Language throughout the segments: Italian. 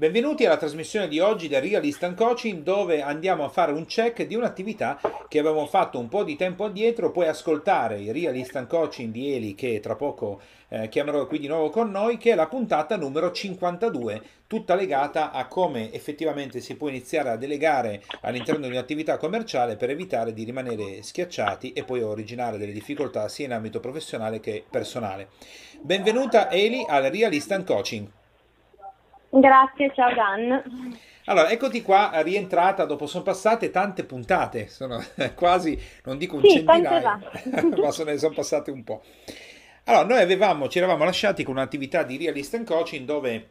Benvenuti alla trasmissione di oggi del Real Instant Coaching dove andiamo a fare un check di un'attività che avevamo fatto un po' di tempo addietro, puoi ascoltare il Real Instant Coaching di Eli che tra poco eh, chiamerò qui di nuovo con noi, che è la puntata numero 52, tutta legata a come effettivamente si può iniziare a delegare all'interno di un'attività commerciale per evitare di rimanere schiacciati e poi originare delle difficoltà sia in ambito professionale che personale. Benvenuta Eli al Real Instant Coaching. Grazie, ciao Dan. Allora, eccoti qua, rientrata dopo, sono passate tante puntate, sono quasi, non dico un sì, centinaio, ma sono, sono passate un po'. Allora, noi avevamo, ci eravamo lasciati con un'attività di Real Instant Coaching dove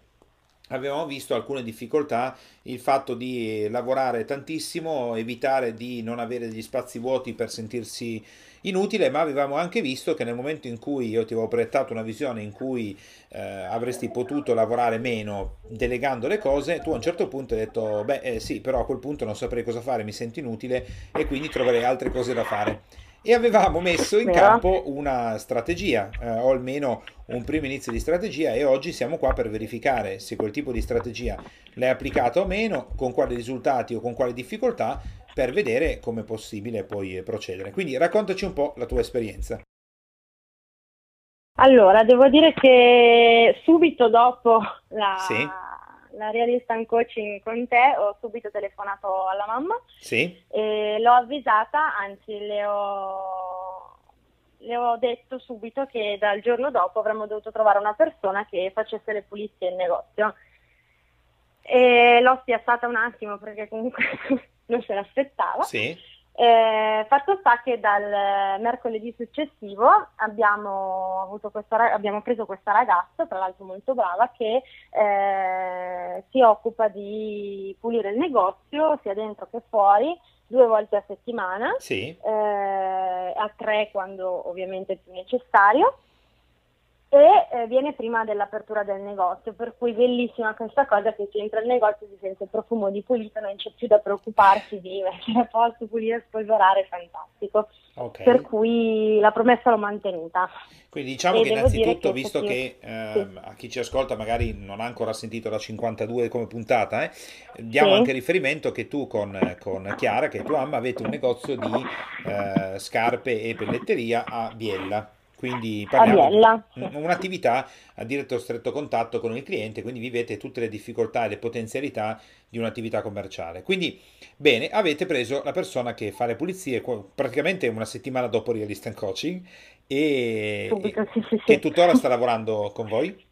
avevamo visto alcune difficoltà, il fatto di lavorare tantissimo, evitare di non avere degli spazi vuoti per sentirsi inutile, ma avevamo anche visto che nel momento in cui io ti avevo proiettato una visione in cui eh, avresti potuto lavorare meno delegando le cose, tu a un certo punto hai detto, beh eh, sì, però a quel punto non saprei cosa fare, mi sento inutile e quindi troverei altre cose da fare e avevamo messo in campo una strategia eh, o almeno un primo inizio di strategia e oggi siamo qua per verificare se quel tipo di strategia l'hai applicata o meno, con quali risultati o con quali difficoltà per vedere come è possibile poi procedere. Quindi raccontaci un po' la tua esperienza. Allora, devo dire che subito dopo la, sì la realista in coaching con te, ho subito telefonato alla mamma sì. e l'ho avvisata, anzi le ho, le ho detto subito che dal giorno dopo avremmo dovuto trovare una persona che facesse le pulizie in negozio. E l'ho spiazzata un attimo perché comunque non se l'aspettava. Sì. Eh, fatto sta che dal mercoledì successivo abbiamo, questa, abbiamo, preso questa ragazza, tra l'altro molto brava, che eh, si occupa di pulire il negozio sia dentro che fuori due volte a settimana, sì. eh, a tre quando ovviamente è più necessario e eh, viene prima dell'apertura del negozio, per cui bellissima questa cosa che si entra al negozio si sente il profumo di pulito, non c'è più da preoccuparsi di mettere a posto, pulire, spolverare, fantastico. Okay. Per cui la promessa l'ho mantenuta. Quindi diciamo e che innanzitutto, che visto che eh, sì. a chi ci ascolta magari non ha ancora sentito la 52 come puntata, eh, diamo sì. anche riferimento che tu con, con, Chiara, che è tua mamma, avete un negozio di eh, scarpe e pelletteria a Biella. Quindi parliamo di un'attività a diretto stretto contatto con il cliente, quindi vivete tutte le difficoltà e le potenzialità di un'attività commerciale. Quindi, bene, avete preso la persona che fa le pulizie praticamente una settimana dopo Real Instant Coaching e, Subito, sì, sì, che tuttora sta lavorando con voi?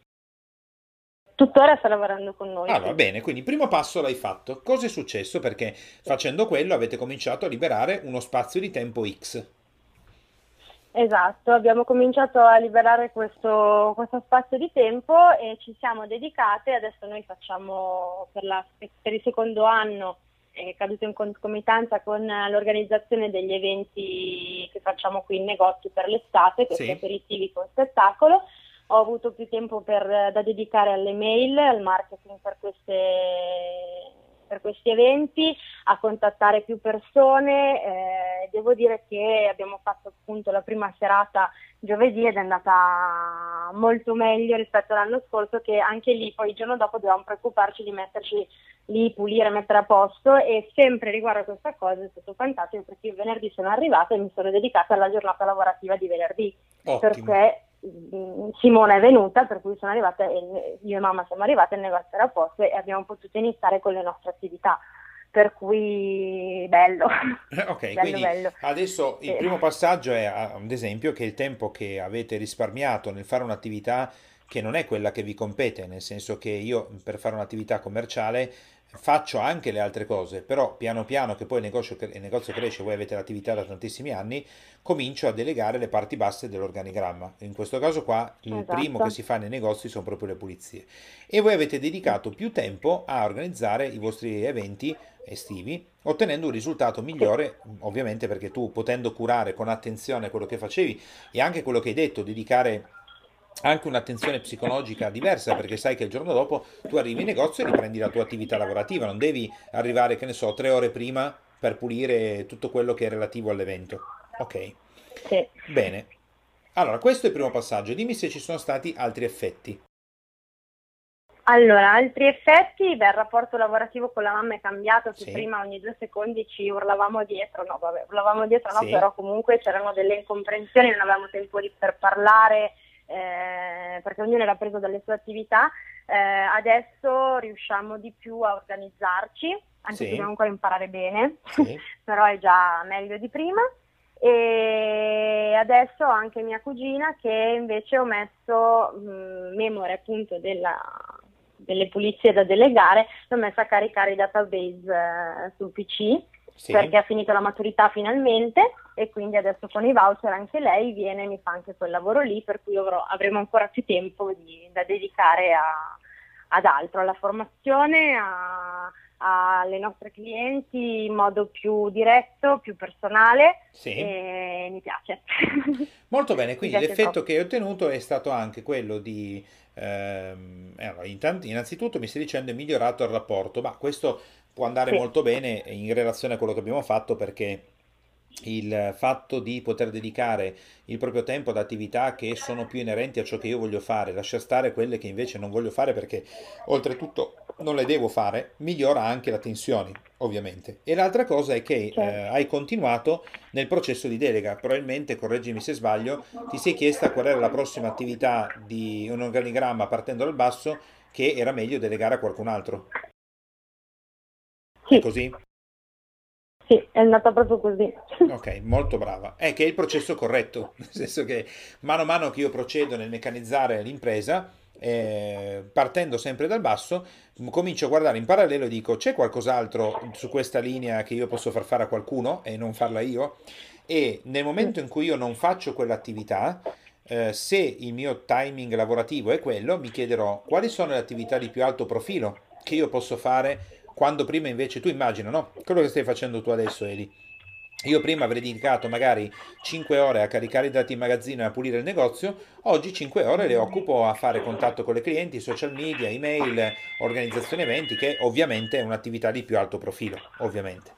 Tuttora sta lavorando con noi. Ah, va bene, quindi il primo passo l'hai fatto. Cosa è successo? Perché facendo quello avete cominciato a liberare uno spazio di tempo X. Esatto, abbiamo cominciato a liberare questo, questo, spazio di tempo e ci siamo dedicate, adesso noi facciamo per, la, per il secondo anno, è caduto in concomitanza con l'organizzazione degli eventi che facciamo qui in negozio per l'estate, questi sì. aperitivi con spettacolo, ho avuto più tempo per, da dedicare alle mail, al marketing per queste per questi eventi, a contattare più persone. Eh, devo dire che abbiamo fatto appunto la prima serata giovedì ed è andata molto meglio rispetto all'anno scorso che anche lì poi il giorno dopo dovevamo preoccuparci di metterci lì, pulire, mettere a posto e sempre riguardo a questa cosa è stato fantastico perché io venerdì sono arrivata e mi sono dedicata alla giornata lavorativa di venerdì Ottimo. perché Simona è venuta, per cui sono arrivata e io e mamma siamo arrivate, il negozio era a posto e abbiamo potuto iniziare con le nostre attività. Per cui bello. Ok, bello, quindi bello. adesso il primo passaggio è, ad esempio, che il tempo che avete risparmiato nel fare un'attività che non è quella che vi compete, nel senso che io per fare un'attività commerciale faccio anche le altre cose, però piano piano che poi il negozio, il negozio, cresce, voi avete l'attività da tantissimi anni, comincio a delegare le parti basse dell'organigramma. In questo caso qua il esatto. primo che si fa nei negozi sono proprio le pulizie. E voi avete dedicato più tempo a organizzare i vostri eventi estivi, ottenendo un risultato migliore, ovviamente perché tu potendo curare con attenzione quello che facevi e anche quello che hai detto, dedicare anche un'attenzione psicologica diversa perché sai che il giorno dopo tu arrivi in negozio e riprendi la tua attività lavorativa, non devi arrivare, che ne so, tre ore prima per pulire tutto quello che è relativo all'evento. Ok. Sì. Bene. Allora, questo è il primo passaggio. Dimmi se ci sono stati altri effetti. Allora, altri effetti, beh, il rapporto lavorativo con la mamma è cambiato, Sì. prima ogni due secondi ci urlavamo dietro, no, vabbè, urlavamo dietro, no, Sì. però comunque c'erano delle incomprensioni, non avevamo tempo di, per parlare, eh, perché ognuno era preso dalle sue attività. Eh, adesso riusciamo di più a organizzarci, anche Sì. se dobbiamo ancora imparare bene, Sì. però è già meglio di prima. E adesso ho anche mia cugina che invece ho messo mh, memoria appunto della- delle pulizie da delegare, l'ho messa a caricare i database eh, sul PC Sì. perché ha finito la maturità finalmente e quindi adesso con i voucher anche lei viene e mi fa anche quel lavoro lì per cui avrò- avremo ancora più tempo di- da dedicare a- ad altro, alla formazione, a- alle nostre clienti in modo più diretto, più personale Sì. e mi piace. Molto bene, quindi l'effetto che hai ottenuto è stato anche quello di, ehm, eh, innanzitutto mi stai dicendo è migliorato il rapporto, ma questo può andare Sì. molto bene in relazione a quello che abbiamo fatto perché il fatto di poter dedicare il proprio tempo ad attività che sono più inerenti a ciò che io voglio fare, lasciare stare quelle che invece non voglio fare perché oltretutto non le devo fare, migliora anche la tensione, ovviamente. E l'altra cosa è che Certo. eh, hai continuato nel processo di delega, probabilmente, correggimi se sbaglio, ti sei chiesta qual era la prossima attività di un organigramma partendo dal basso che era meglio delegare a qualcun altro. È Sì, così? Sì, è andata proprio così. Ok, molto brava. È che è il processo corretto, nel senso che mano a mano che io procedo nel meccanizzare l'impresa, eh, partendo sempre dal basso, comincio a guardare in parallelo e dico c'è qualcos'altro su questa linea che io posso far fare a qualcuno e non farla io? E nel momento in cui io non faccio quell'attività, eh, se il mio timing lavorativo è quello, mi chiederò quali sono le attività di più alto profilo che io posso fare quando prima invece tu immagina, no? Quello che stai facendo tu adesso, Eli. Io prima avrei dedicato magari 5 ore a caricare i dati in magazzino e a pulire il negozio, oggi 5 ore le occupo a fare contatto con le clienti, social media, email, organizzazione eventi, che ovviamente è un'attività di più alto profilo, ovviamente.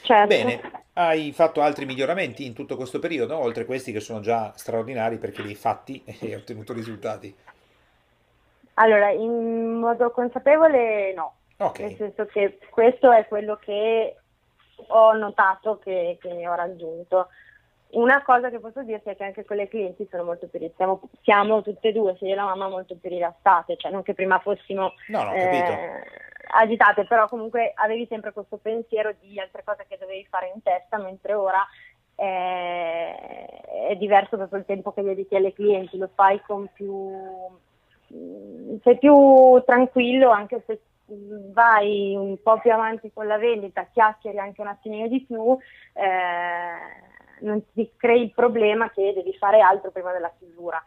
Certo. Bene, hai fatto altri miglioramenti in tutto questo periodo, oltre a questi che sono già straordinari perché li hai fatti e hai ottenuto risultati. Allora, in modo consapevole no, nel Ok, senso che questo è quello che ho notato che, che ho raggiunto. Una cosa che posso dirti è che anche con le clienti sono molto più siamo, siamo tutte e due, sia io e la mamma, molto più rilassate, cioè non che prima fossimo no, no, eh, agitate, però comunque avevi sempre questo pensiero di altre cose che dovevi fare in testa, mentre ora eh, è diverso proprio il tempo che dedichi alle clienti, lo fai con più mm, sei più tranquillo anche se vai un po' più avanti con la vendita, chiacchieri anche un attimino di più, eh, non ti crei il problema che devi fare altro prima della chiusura.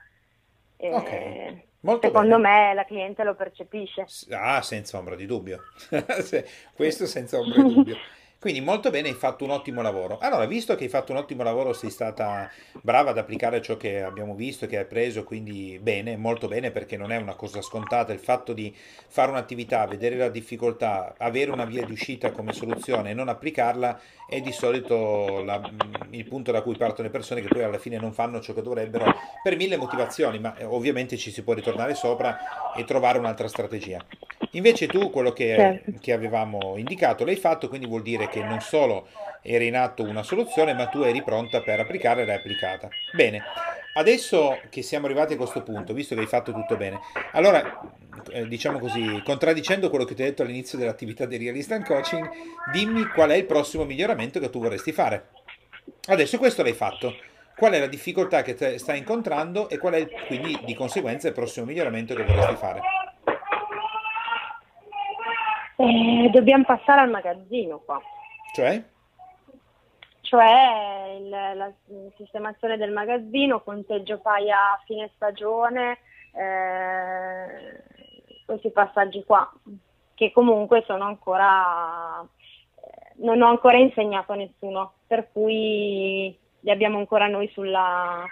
Eh, Ok, molto secondo bene. me la cliente lo percepisce. Ah, senza ombra di dubbio. Questo senza ombra di dubbio. Quindi molto bene, hai fatto un ottimo lavoro. Allora, visto che hai fatto un ottimo lavoro, sei stata brava ad applicare ciò che abbiamo visto, che hai preso, quindi bene, molto bene, perché non è una cosa scontata il fatto di fare un'attività, vedere la difficoltà, avere una via di uscita come soluzione e non applicarla è di solito la- il punto da cui partono le persone che poi alla fine non fanno ciò che dovrebbero per mille motivazioni, ma eh, ovviamente ci si può ritornare sopra e trovare un'altra strategia. Invece tu quello che, Certo. che avevamo indicato l'hai fatto, quindi vuol dire che non solo era in atto una soluzione, ma tu eri pronta per applicarla e l'hai applicata. Bene, adesso che siamo arrivati a questo punto, visto che hai fatto tutto bene, allora eh, diciamo così, contraddicendo quello che ti ho detto all'inizio dell'attività di Real Instant Coaching, dimmi qual è il prossimo miglioramento che tu vorresti fare. Adesso questo l'hai fatto. Qual è la difficoltà che stai incontrando e qual è quindi di conseguenza il prossimo miglioramento che vorresti fare? Eh, dobbiamo passare al magazzino qua, Cioè? cioè il- la sistemazione del magazzino, conteggio poi a fine stagione, eh, questi passaggi qua, che comunque sono ancora, eh, non ho ancora insegnato a nessuno, per cui li abbiamo ancora noi sulla,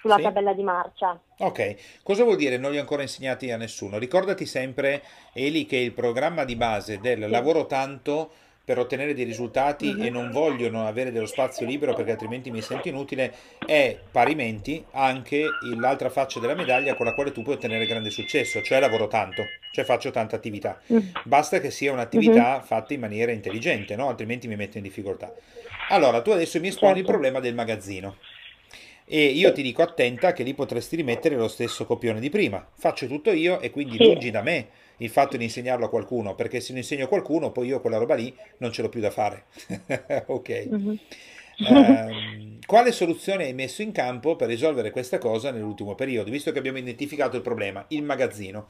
sulla sì. tabella di marcia. Ok, cosa vuol dire non li ho ancora insegnati a nessuno? Ricordati sempre, Eli, che il programma di base del sì. lavoro tanto per ottenere dei risultati mm-hmm. e non vogliono avere dello spazio libero perché altrimenti mi sento inutile, è parimenti anche l'altra faccia della medaglia con la quale tu puoi ottenere grande successo, cioè lavoro tanto, cioè faccio tanta attività. Mm-hmm. Basta che sia un'attività mm-hmm. fatta in maniera intelligente, no? altrimenti mi metto in difficoltà. Allora, tu adesso mi esponi certo. il problema del magazzino. E io ti dico attenta che lì potresti rimettere lo stesso copione di prima. Faccio tutto io e quindi lungi da me il fatto di insegnarlo a qualcuno, perché se lo insegno a qualcuno, poi io quella roba lì non ce l'ho più da fare. ok. Mm-hmm. Uh, quale soluzione hai messo in campo per risolvere questa cosa nell'ultimo periodo, visto che abbiamo identificato il problema, il magazzino?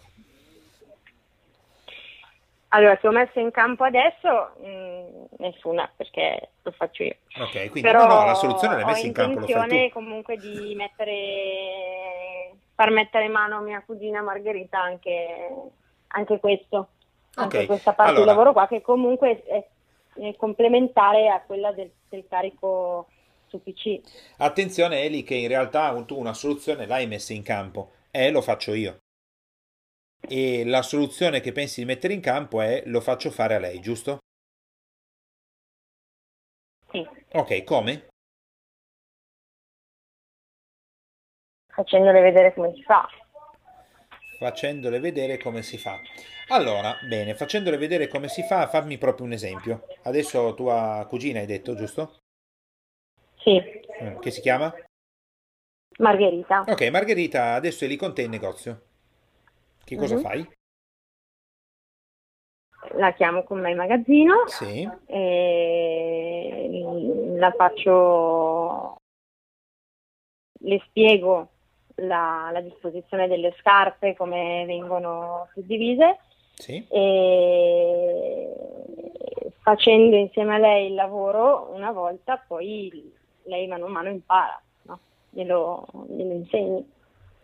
Allora, che ho messo in campo adesso, mh, mm, nessuna, perché lo faccio io. Ok, quindi Però no, no, la soluzione l'hai messa in campo, lo fai tu. Ho intenzione comunque di mettere, far mettere mano a mia cugina Margherita anche, anche questo, anche okay. questa parte allora. di lavoro qua, che comunque è, è complementare a quella del, del carico su PC. Attenzione Eli che in realtà tu una soluzione l'hai messa in campo e lo faccio io e la soluzione che pensi di mettere in campo è lo faccio fare a lei, giusto? Sì. Ok, come? Facendole vedere come si fa. Facendole vedere come si fa. Allora, bene, facendole vedere come si fa, fammi proprio un esempio. Adesso tua cugina hai detto, giusto? Sì. Mm, che si chiama? Margherita. Ok, Margherita adesso è lì con te in negozio. Che cosa mm-hmm. fai? La chiamo con me in magazzino sì. e la faccio, le spiego la, la disposizione delle scarpe, come vengono suddivise sì. e facendo insieme a lei il lavoro una volta, poi lei mano a mano impara, no? glielo, glielo insegni.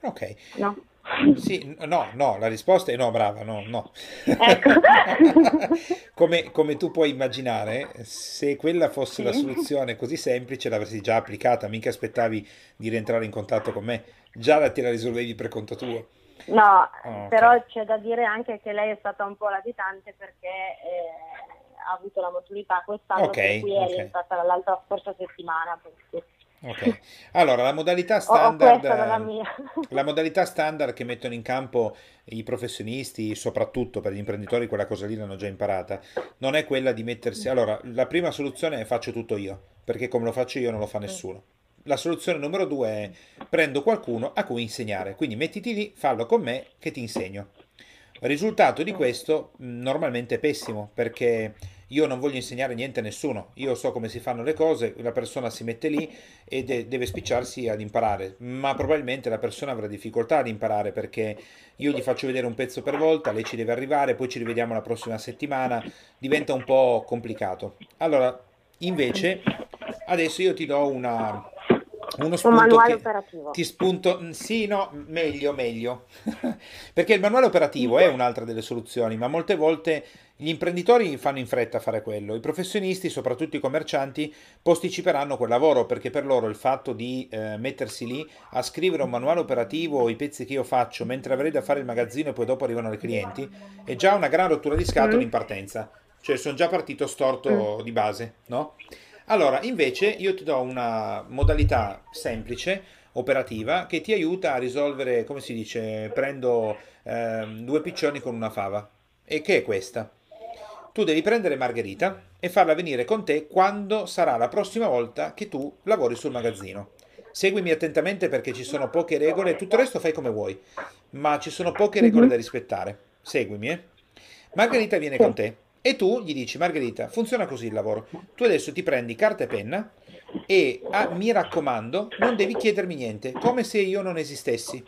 Ok. No? Sì, no, no, la risposta è no, brava, no, no. Ecco. come, come, tu puoi immaginare, se quella fosse sì. la soluzione così semplice l'avresti già applicata, mica aspettavi di rientrare in contatto con me, già la te la risolvevi per conto tuo. No, oh, però c'è da dire anche che lei è stata un po' latitante perché eh, ha avuto la maturità quest'anno, okay, per cui okay. è rientrata l'altra scorsa settimana. Perché... Ok, allora la modalità standard, la modalità standard che mettono in campo i professionisti, soprattutto per gli imprenditori, quella cosa lì l'hanno già imparata, non è quella di mettersi. Allora, la prima soluzione è faccio tutto io, perché come lo faccio io non lo fa nessuno. La soluzione numero due è prendo qualcuno a cui insegnare, quindi mettiti lì, fallo con me che ti insegno. Il risultato di questo normalmente è pessimo perché io non voglio insegnare niente a nessuno, io so come si fanno le cose, la persona si mette lì e de- deve spicciarsi ad imparare, ma probabilmente la persona avrà difficoltà ad imparare perché io gli faccio vedere un pezzo per volta, lei ci deve arrivare, poi ci rivediamo la prossima settimana, diventa un po' complicato. Allora, invece, adesso io ti do una, uno spunto un manuale operativo. Ti spunto, sì, no, meglio, meglio. Perché il manuale operativo è un'altra delle soluzioni, ma molte volte gli imprenditori fanno in fretta a fare quello, i professionisti, soprattutto i commercianti, posticiperanno quel lavoro perché per loro il fatto di eh, mettersi lì a scrivere un manuale operativo o i pezzi che io faccio mentre avrei da fare il magazzino e poi dopo arrivano i clienti è già una gran rottura di scatole mm. in partenza. Cioè sono già partito storto mm. di base, no? Allora, invece io ti do una modalità semplice, operativa, che ti aiuta a risolvere, come si dice, prendo eh, due piccioni con una fava. E che è questa? Tu devi prendere Margherita e farla venire con te quando sarà la prossima volta che tu lavori sul magazzino. Seguimi attentamente perché ci sono poche regole, tutto il resto fai come vuoi, ma ci sono poche regole mhm. da rispettare. Seguimi, eh. Margherita viene con te e tu gli dici, Margherita, funziona così il lavoro. Tu adesso ti prendi carta e penna e ah, mi raccomando, non devi chiedermi niente, come se io non esistessi.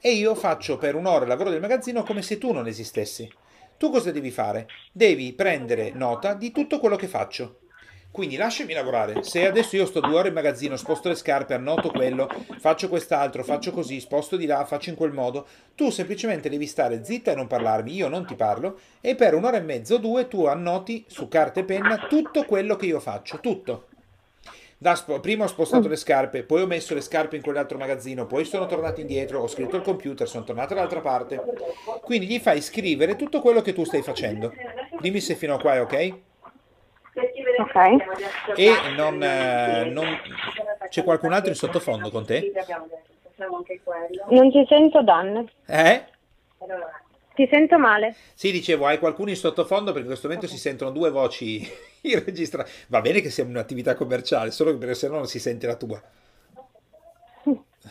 E io faccio per un'ora il lavoro del magazzino come se tu non esistessi. Tu cosa devi fare? Devi prendere nota di tutto quello che faccio. Quindi lasciami lavorare. Se adesso io sto due ore in magazzino, sposto le scarpe, annoto quello, faccio quest'altro, faccio così, sposto di là, faccio in quel modo, tu semplicemente devi stare zitta e non parlarmi, io non ti parlo, e per un'ora e mezzo o due tu annoti su carta e penna tutto quello che io faccio, tutto. Sp- prima ho spostato le scarpe, poi ho messo le scarpe in quell'altro magazzino, poi sono tornato indietro, ho scritto al computer, sono tornato dall'altra parte. Quindi gli fai scrivere tutto quello che tu stai facendo. Dimmi se fino a qua è ok? Ok. E non, eh, non- c'è qualcun altro in sottofondo con te? Non ti sento, Dan. Eh? Ti sento male. Sì, dicevo, hai qualcuno in sottofondo perché in questo momento si sentono due voci in registra. Va bene che siamo in un'attività commerciale, solo che perché se no non si sente la tua.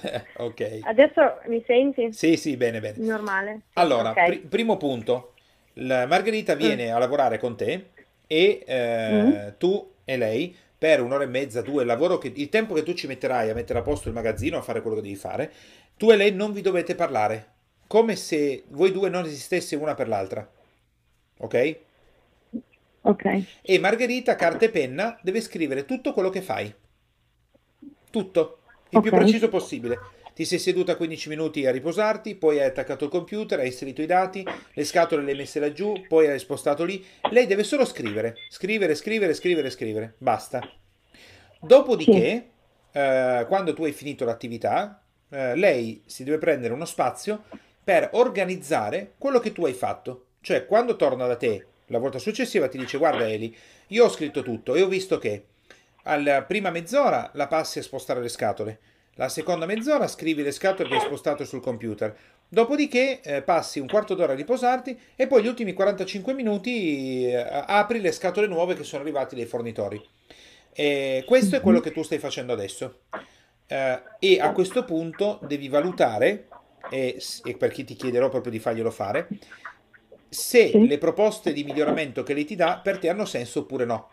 Eh, ok. Adesso mi senti? Sì, sì, bene, bene. Normale. Allora, Ok. pri- primo punto, la Margherita viene a lavorare con te e eh, tu e lei per un'ora e mezza, due, il lavoro che, il tempo che tu ci metterai a mettere a posto il magazzino, a fare quello che devi fare, tu e lei non vi dovete parlare, come se voi due non esistesse una per l'altra. Ok? Ok. E Margherita, carta e penna, deve scrivere tutto quello che fai. Tutto, il più Ok. preciso possibile. Ti sei seduta 15 minuti a riposarti, poi hai attaccato il computer, hai inserito i dati, le scatole le hai messe laggiù, poi hai spostato lì. Lei deve solo scrivere, scrivere, scrivere, scrivere, scrivere. Basta. Dopodiché, eh, quando tu hai finito l'attività, eh, lei si deve prendere uno spazio per organizzare quello che tu hai fatto. Cioè, quando torna da te la volta successiva, ti dice: Guarda, Eli, io ho scritto tutto e ho visto che alla prima mezz'ora la passi a spostare le scatole. La seconda mezz'ora scrivi le scatole che hai spostato sul computer. Dopodiché eh, passi un quarto d'ora a riposarti e poi gli ultimi 45 minuti eh, apri le scatole nuove che sono arrivate dai fornitori. E questo è quello che tu stai facendo adesso. Eh, e a questo punto devi valutare, e, e per chi ti chiederò proprio di farglielo fare, se le proposte di miglioramento che lei ti dà per te hanno senso oppure no.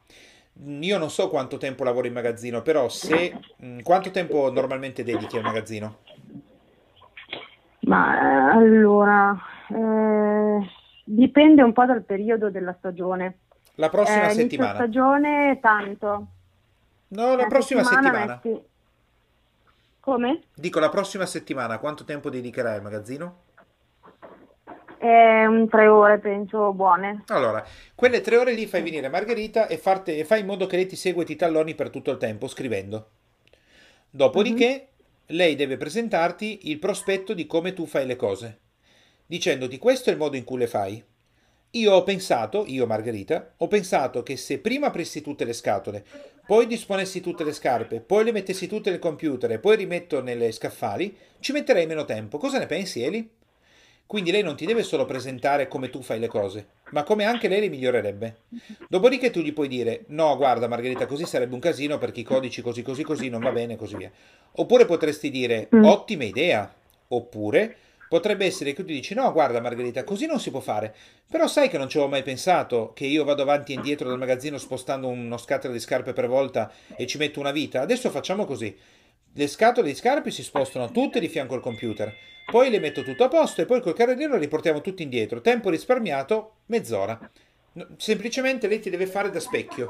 Io non so quanto tempo lavori in magazzino, però se mh, quanto tempo normalmente dedichi al magazzino? Ma eh, allora, eh, dipende un po' dal periodo della stagione. La prossima Eh, settimana. stagione tanto. No, la La prossima settimana. metti- Come? Dico la prossima settimana, quanto tempo dedicherai al magazzino? Eh, un tre ore penso buone. Allora, quelle tre ore lì fai venire Margherita e, farte- e fai in modo che lei ti segua e ti talloni per tutto il tempo scrivendo. Dopodiché, lei deve presentarti il prospetto di come tu fai le cose, dicendoti questo è il modo in cui le fai. Io ho pensato, io Margherita, ho pensato che se prima aprissi tutte le scatole, poi disponessi tutte le scarpe, poi le mettessi tutte nel computer e poi rimetto nelle scaffali, ci metterei meno tempo. Cosa ne pensi, Eli? Quindi lei non ti deve solo presentare come tu fai le cose, ma come anche lei le migliorerebbe. Dopodiché tu gli puoi dire: No, guarda, Margherita, così sarebbe un casino perché i codici così, così, così non va bene, e così via. Oppure potresti dire: Mm. Ottima idea. Oppure potrebbe essere che tu dici: No, guarda, Margherita, così non si può fare. Però sai che non ci avevo mai pensato che io vado avanti e indietro dal magazzino spostando uno scatolo di scarpe per volta e ci metto una vita. Adesso facciamo così. Le scatole di scarpe si spostano tutte di fianco al computer. Poi le metto tutto a posto e poi col carrellino le riportiamo tutti indietro. Tempo risparmiato, mezz'ora. No, Semplicemente lei ti deve fare da specchio.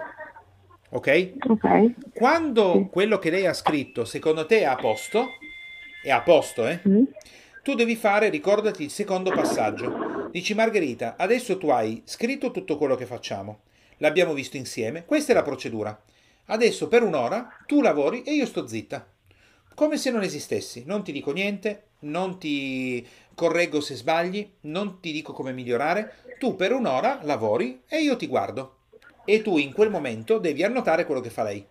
Ok? Ok. Quando Sì. quello che lei ha scritto secondo te è a posto, è a posto, eh? Mm. Tu devi fare, ricordati il secondo passaggio. Dici Margherita, adesso tu hai scritto tutto quello che facciamo. L'abbiamo visto insieme. Questa è la procedura. Adesso per un'ora tu lavori e io sto zitta. Come se non esistessi. Non ti dico niente, non ti correggo se sbagli, non ti dico come migliorare. Tu per un'ora lavori e io ti guardo. E tu in quel momento devi annotare quello che fa lei.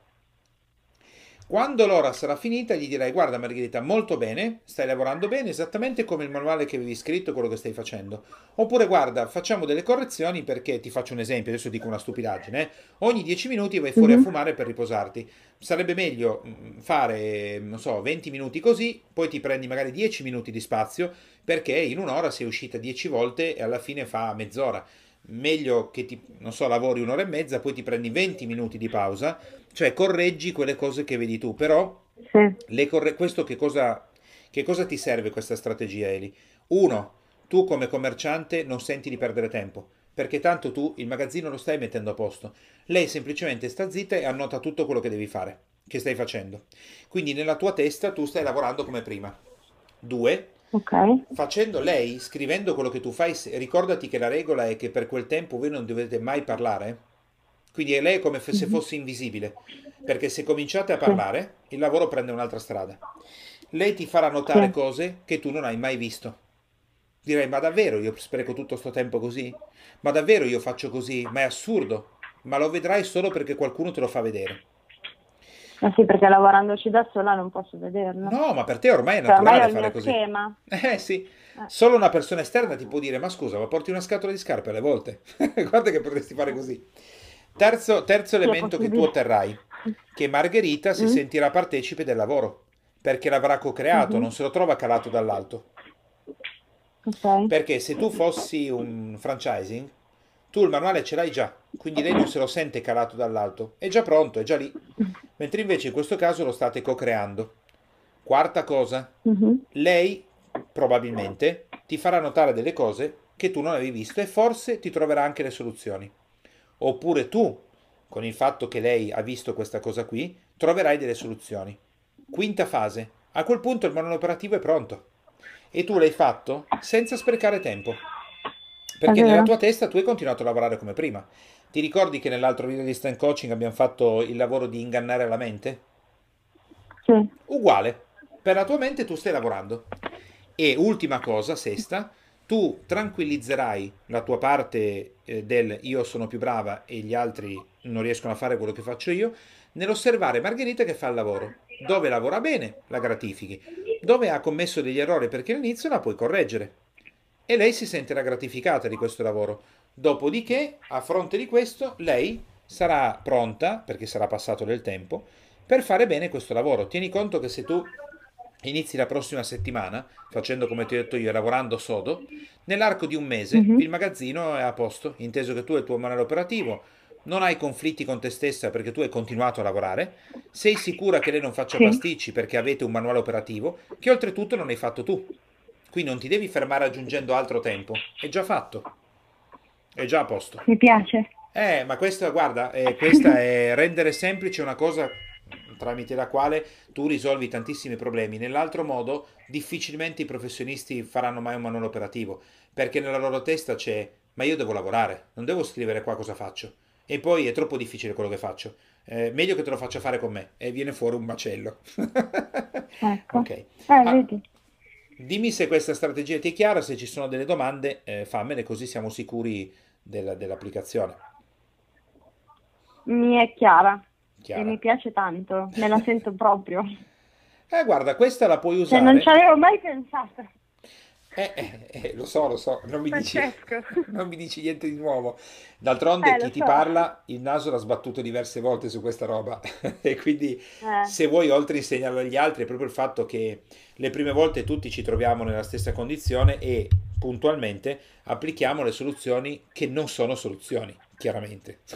Quando l'ora sarà finita, gli dirai: Guarda, Margherita, molto bene, stai lavorando bene, esattamente come il manuale che avevi scritto, quello che stai facendo. Oppure, guarda, facciamo delle correzioni perché ti faccio un esempio, adesso dico una stupidaggine. eh. Ogni 10 minuti vai fuori a Mhm. fumare per riposarti. Sarebbe meglio mm, fare, non so, 20 minuti così, poi ti prendi magari 10 minuti di spazio perché in un'ora sei uscita 10 volte e alla fine fa mezz'ora. Meglio che ti, non so, lavori un'ora e mezza, poi ti prendi 20 minuti di pausa, cioè correggi quelle cose che vedi tu, però Sì. le corre- questo che cosa, che cosa ti serve questa strategia, Eli? Uno, tu come commerciante non senti di perdere tempo, perché tanto tu il magazzino lo stai mettendo a posto. Lei semplicemente sta zitta e annota tutto quello che devi fare, che stai facendo. Quindi nella tua testa tu stai lavorando come prima. Due, Ok. facendo lei, scrivendo quello che tu fai, ricordati che la regola è che per quel tempo voi non dovete mai parlare. Quindi lei è come se fosse invisibile, perché se cominciate a parlare, il lavoro prende un'altra strada. Lei ti farà notare cose che tu non hai mai visto. Direi, ma davvero io spreco tutto sto tempo così? Ma davvero io faccio così? Ma è assurdo. Ma lo vedrai solo perché qualcuno te lo fa vedere. Ma sì, perché lavorandoci da sola non posso vederlo. No, ma per te ormai è cioè, naturale ormai fare così. Schema. Eh sì, eh. solo una persona esterna ti può dire, ma scusa, ma porti una scatola di scarpe alle volte? Guarda che potresti fare così. Terzo, terzo elemento che tu otterrai, che Margherita si mm. sentirà partecipe del lavoro, perché l'avrà co-creato, mm-hmm. non se lo trova calato dall'alto. Okay. Perché se tu fossi un franchising, tu il manuale ce l'hai già, quindi lei non se lo sente calato dall'alto, è già pronto, è già lì. Mentre invece in questo caso lo state co-creando. Quarta cosa, mm-hmm. lei probabilmente ti farà notare delle cose che tu non avevi visto e forse ti troverà anche le soluzioni. Oppure tu, con il fatto che lei ha visto questa cosa qui, troverai delle soluzioni. Quinta fase. A quel punto il manuale operativo è pronto. E tu l'hai fatto senza sprecare tempo. Perché nella tua testa tu hai continuato a lavorare come prima. Ti ricordi che nell'altro video di stand coaching abbiamo fatto il lavoro di ingannare la mente? Sì. Uguale. Per la tua mente tu stai lavorando. E ultima cosa, sesta, tu tranquillizzerai la tua parte eh, del io sono più brava e gli altri non riescono a fare quello che faccio io, nell'osservare Margherita che fa il lavoro. Dove lavora bene, la gratifichi. Dove ha commesso degli errori perché all'inizio la puoi correggere. E lei si sentirà gratificata di questo lavoro. Dopodiché, a fronte di questo, lei sarà pronta, perché sarà passato del tempo, per fare bene questo lavoro. Tieni conto che se tu inizi la prossima settimana, facendo come ti ho detto io, lavorando sodo, nell'arco di un mese mm-hmm. il magazzino è a posto, inteso che tu hai il tuo manuale operativo, non hai conflitti con te stessa perché tu hai continuato a lavorare, sei sicura che lei non faccia sì. pasticci perché avete un manuale operativo che oltretutto non hai fatto tu. Qui non ti devi fermare aggiungendo altro tempo, è già fatto, è già a posto. Mi piace. Eh, ma questa, guarda, eh, questa è rendere semplice una cosa tramite la quale tu risolvi tantissimi problemi. Nell'altro modo, difficilmente i professionisti faranno mai un manuale operativo, perché nella loro testa c'è ma io devo lavorare, non devo scrivere qua cosa faccio. E poi è troppo difficile quello che faccio. Eh, meglio che te lo faccia fare con me e viene fuori un macello. ecco. Ok. Eh, ah, dimmi se questa strategia ti è chiara, se ci sono delle domande, eh, fammele così siamo sicuri della, dell'applicazione. Mi è chiara. Chiara. E mi piace tanto, me la sento proprio. Eh, guarda, questa la puoi usare. Cioè, non ci avevo mai pensato. Eh, eh, eh, lo so, lo so, non mi, dici, non mi, dici, niente di nuovo. D'altronde, eh, chi ti so. parla, il naso l'ha sbattuto diverse volte su questa roba. e quindi, eh. se vuoi, oltre a insegnarlo agli altri, è proprio il fatto che le prime volte tutti ci troviamo nella stessa condizione e puntualmente applichiamo le soluzioni che non sono soluzioni, chiaramente.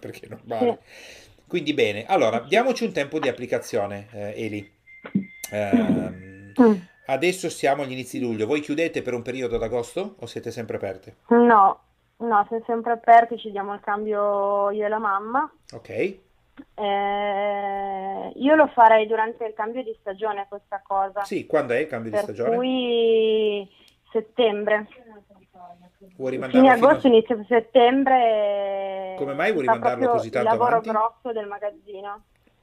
Perché è normale. Sì. Quindi bene, allora diamoci un tempo di applicazione, eh, Eli. Eh, adesso siamo agli inizi di luglio. Voi chiudete per un periodo d'agosto o siete sempre aperte? No, no, siamo sempre aperti, ci diamo il cambio io e la mamma. Ok. Eh, io lo farei durante il cambio di stagione questa cosa. Sì, quando è il cambio per di stagione? Qui settembre. Vuoi rimandarlo Fine agosto, a... inizio settembre. Come mai vuoi rimandarlo così tanto il lavoro avanti? grosso del magazzino.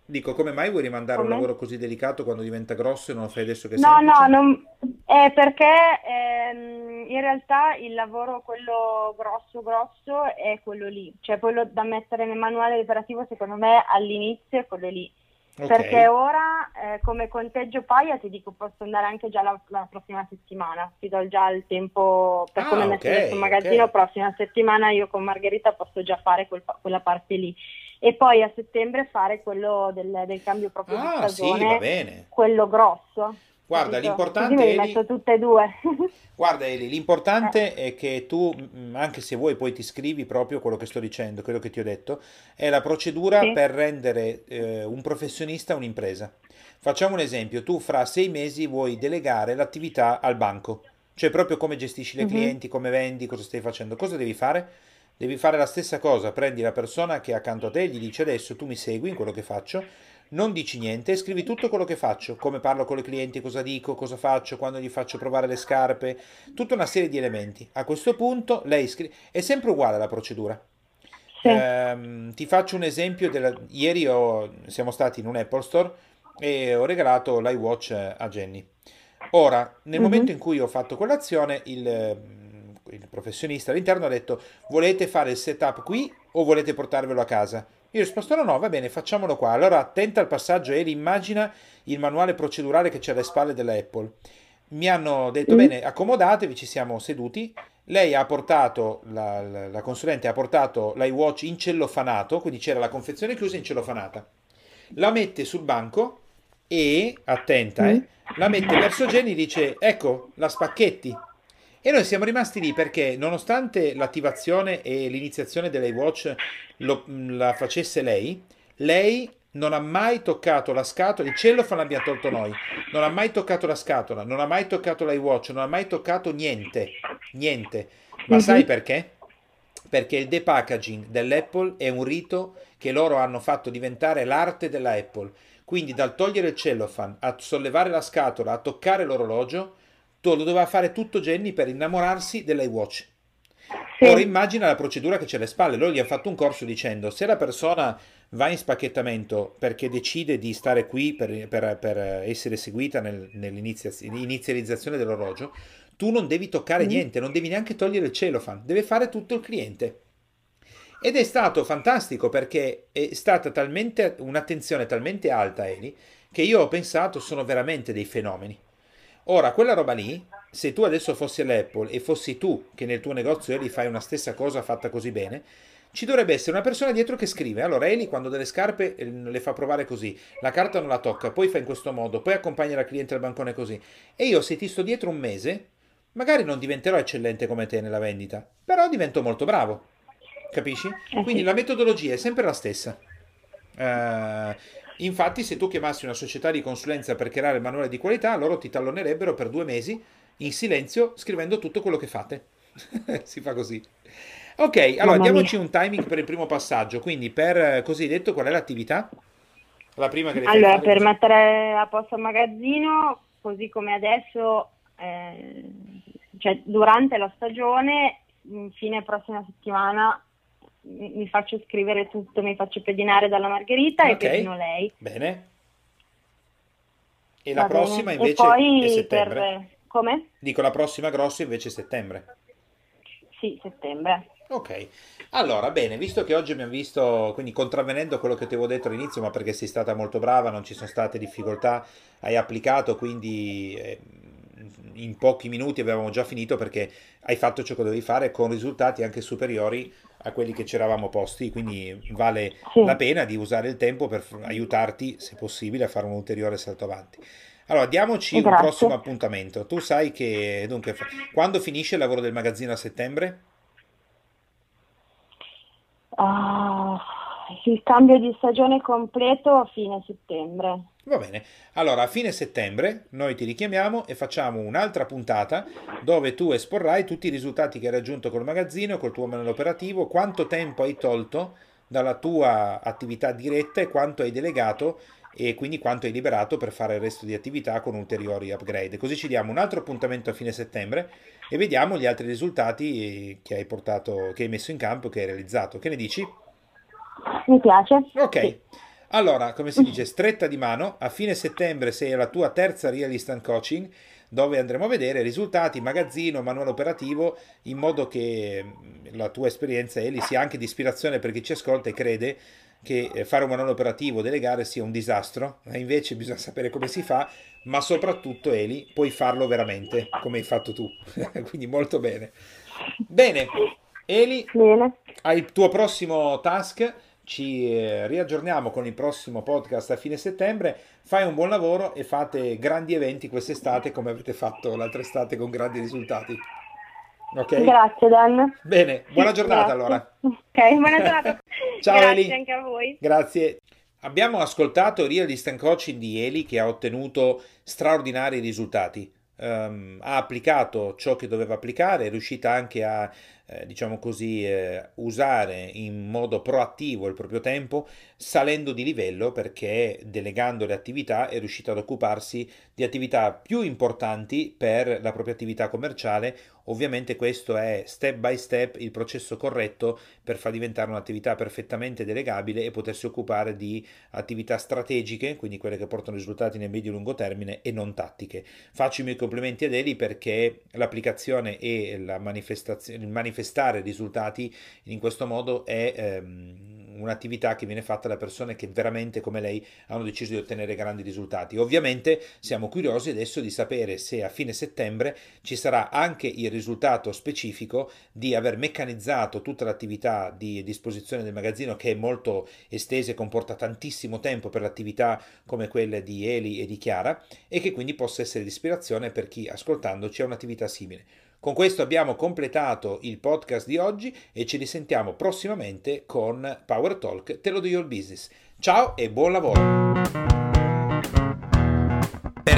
Dico, come mai vuoi rimandare come? un lavoro così delicato quando diventa grosso e non lo fai adesso che No, semplice? no, non... è perché ehm, in realtà il lavoro, quello grosso, grosso, è quello lì. Cioè quello da mettere nel manuale operativo, secondo me, all'inizio è quello lì. Okay. Perché ora eh, come conteggio paia ti dico posso andare anche già la, la prossima settimana, ti do già il tempo per ah, come okay, mettere sul magazzino, okay. prossima settimana io con Margherita posso già fare quel, quella parte lì e poi a settembre fare quello del, del cambio proprio ah, di stagione, sì, quello grosso. Guarda, l'importante Così me li metto tutte e due. Guarda Eli, l'importante eh. è che tu, anche se vuoi poi ti scrivi proprio quello che sto dicendo, quello che ti ho detto, è la procedura sì. per rendere eh, un professionista un'impresa. Facciamo un esempio, tu fra sei mesi vuoi delegare l'attività al banco, cioè proprio come gestisci le uh-huh. clienti, come vendi, cosa stai facendo, cosa devi fare? Devi fare la stessa cosa, prendi la persona che è accanto a te e gli dici adesso tu mi segui in quello che faccio non dici niente, scrivi tutto quello che faccio, come parlo con i clienti, cosa dico, cosa faccio, quando gli faccio provare le scarpe, tutta una serie di elementi. A questo punto lei scrive, è sempre uguale la procedura. Sì. Ehm, ti faccio un esempio. Della... Ieri ho... siamo stati in un Apple Store e ho regalato l'iWatch a Jenny. Ora, nel mm-hmm. momento in cui ho fatto quell'azione, il, il professionista all'interno ha detto volete fare il setup qui o volete portarvelo a casa? Io ho risposto no, no, va bene, facciamolo qua. Allora attenta al passaggio Eli, immagina il manuale procedurale che c'è alle spalle della Apple. Mi hanno detto mm. bene, accomodatevi, ci siamo seduti. Lei ha portato, la, la, la consulente ha portato l'iWatch in cellofanato, quindi c'era la confezione chiusa in cellofanata. La mette sul banco e, attenta, mm. eh, la mette verso Jenny e dice, ecco, la spacchetti. E noi siamo rimasti lì perché nonostante l'attivazione e l'iniziazione dell'iWatch la facesse lei, lei non ha mai toccato la scatola, il cellophane l'abbiamo tolto noi, non ha mai toccato la scatola, non ha mai toccato l'iWatch, non ha mai toccato niente, niente. Ma mm-hmm. sai perché? Perché il depackaging dell'Apple è un rito che loro hanno fatto diventare l'arte della Apple. Quindi dal togliere il cellophane, a sollevare la scatola, a toccare l'orologio, lo doveva fare tutto Jenny per innamorarsi dell'iWatch. Sì. Ora immagina la procedura che c'è alle spalle. Loro gli hanno fatto un corso dicendo se la persona va in spacchettamento perché decide di stare qui per, per, per essere seguita nel, nell'inizializzazione dell'orologio, tu non devi toccare mm. niente, non devi neanche togliere il cellophane, deve fare tutto il cliente. Ed è stato fantastico perché è stata talmente un'attenzione talmente alta, Eli, che io ho pensato sono veramente dei fenomeni. Ora, quella roba lì, se tu adesso fossi all'Apple e fossi tu che nel tuo negozio Eli fai una stessa cosa fatta così bene, ci dovrebbe essere una persona dietro che scrive. Allora, Eli quando delle scarpe eh, le fa provare così, la carta non la tocca, poi fa in questo modo, poi accompagna la cliente al bancone così. E io se ti sto dietro un mese, magari non diventerò eccellente come te nella vendita, però divento molto bravo. Capisci? Eh Quindi la metodologia è sempre la stessa. Uh, Infatti, se tu chiamassi una società di consulenza per creare il manuale di qualità, loro ti tallonerebbero per due mesi in silenzio scrivendo tutto quello che fate. si fa così. Ok, allora diamoci un timing per il primo passaggio. Quindi, per così detto, qual è l'attività? La prima che Allora, per mettere a posto il magazzino, così come adesso, eh, cioè durante la stagione, fine prossima settimana mi faccio scrivere tutto, mi faccio pedinare dalla Margherita okay. e pedino lei. Bene. E la Va prossima bene. invece è settembre? Per... Come? Dico la prossima grossa invece è settembre. Sì, settembre. Ok, allora bene, visto che oggi abbiamo visto, quindi contravvenendo quello che ti avevo detto all'inizio, ma perché sei stata molto brava, non ci sono state difficoltà, hai applicato, quindi eh, in pochi minuti avevamo già finito perché hai fatto ciò che dovevi fare con risultati anche superiori a quelli che ci eravamo posti, quindi vale sì. la pena di usare il tempo per aiutarti, se possibile, a fare un ulteriore salto avanti. Allora, diamoci Grazie. un prossimo appuntamento. Tu sai che, dunque, quando finisce il lavoro del magazzino a settembre? Uh, il cambio di stagione completo a fine settembre. Va bene, allora a fine settembre noi ti richiamiamo e facciamo un'altra puntata dove tu esporrai tutti i risultati che hai raggiunto col magazzino, col tuo manuale operativo, quanto tempo hai tolto dalla tua attività diretta e quanto hai delegato e quindi quanto hai liberato per fare il resto di attività con ulteriori upgrade. Così ci diamo un altro appuntamento a fine settembre e vediamo gli altri risultati che hai portato, che hai messo in campo, che hai realizzato. Che ne dici? Mi piace. Ok. Sì. Allora, come si dice, stretta di mano, a fine settembre sei alla tua terza Real Instant Coaching, dove andremo a vedere risultati, magazzino, manuale operativo, in modo che mm, la tua esperienza, Eli, sia anche di ispirazione per chi ci ascolta e crede che eh, fare un manuale operativo, delegare sia un disastro, e invece bisogna sapere come si fa, ma soprattutto, Eli, puoi farlo veramente, come hai fatto tu. Quindi molto bene. Bene, Eli, bene. hai il tuo prossimo task ci eh, riaggiorniamo con il prossimo podcast a fine settembre. Fai un buon lavoro e fate grandi eventi quest'estate come avete fatto l'altra estate con grandi risultati. Okay? Grazie Dan. Bene, buona giornata Grazie. allora. Ok, buona giornata. Ciao Grazie Eli. anche a voi. Grazie. Abbiamo ascoltato il Real Instant Coaching di Eli che ha ottenuto straordinari risultati. Um, ha applicato ciò che doveva applicare, è riuscita anche a eh, diciamo così, eh, usare in modo proattivo il proprio tempo, salendo di livello perché delegando le attività è riuscito ad occuparsi di attività più importanti per la propria attività commerciale. Ovviamente questo è step by step il processo corretto per far diventare un'attività perfettamente delegabile e potersi occupare di attività strategiche, quindi quelle che portano risultati nel medio e lungo termine e non tattiche. Faccio i miei complimenti ad Eli perché l'applicazione e la manifestazione, il manifestare risultati in questo modo è ehm, un'attività che viene fatta da persone che veramente come lei hanno deciso di ottenere grandi risultati. Ovviamente siamo curiosi adesso di sapere se a fine settembre ci sarà anche il risultato specifico di aver meccanizzato tutta l'attività di disposizione del magazzino che è molto estesa e comporta tantissimo tempo per l'attività come quelle di Eli e di Chiara e che quindi possa essere di ispirazione per chi ascoltandoci ha un'attività simile. Con questo abbiamo completato il podcast di oggi e ci risentiamo prossimamente con Power Talk Te lo do your business. Ciao e buon lavoro!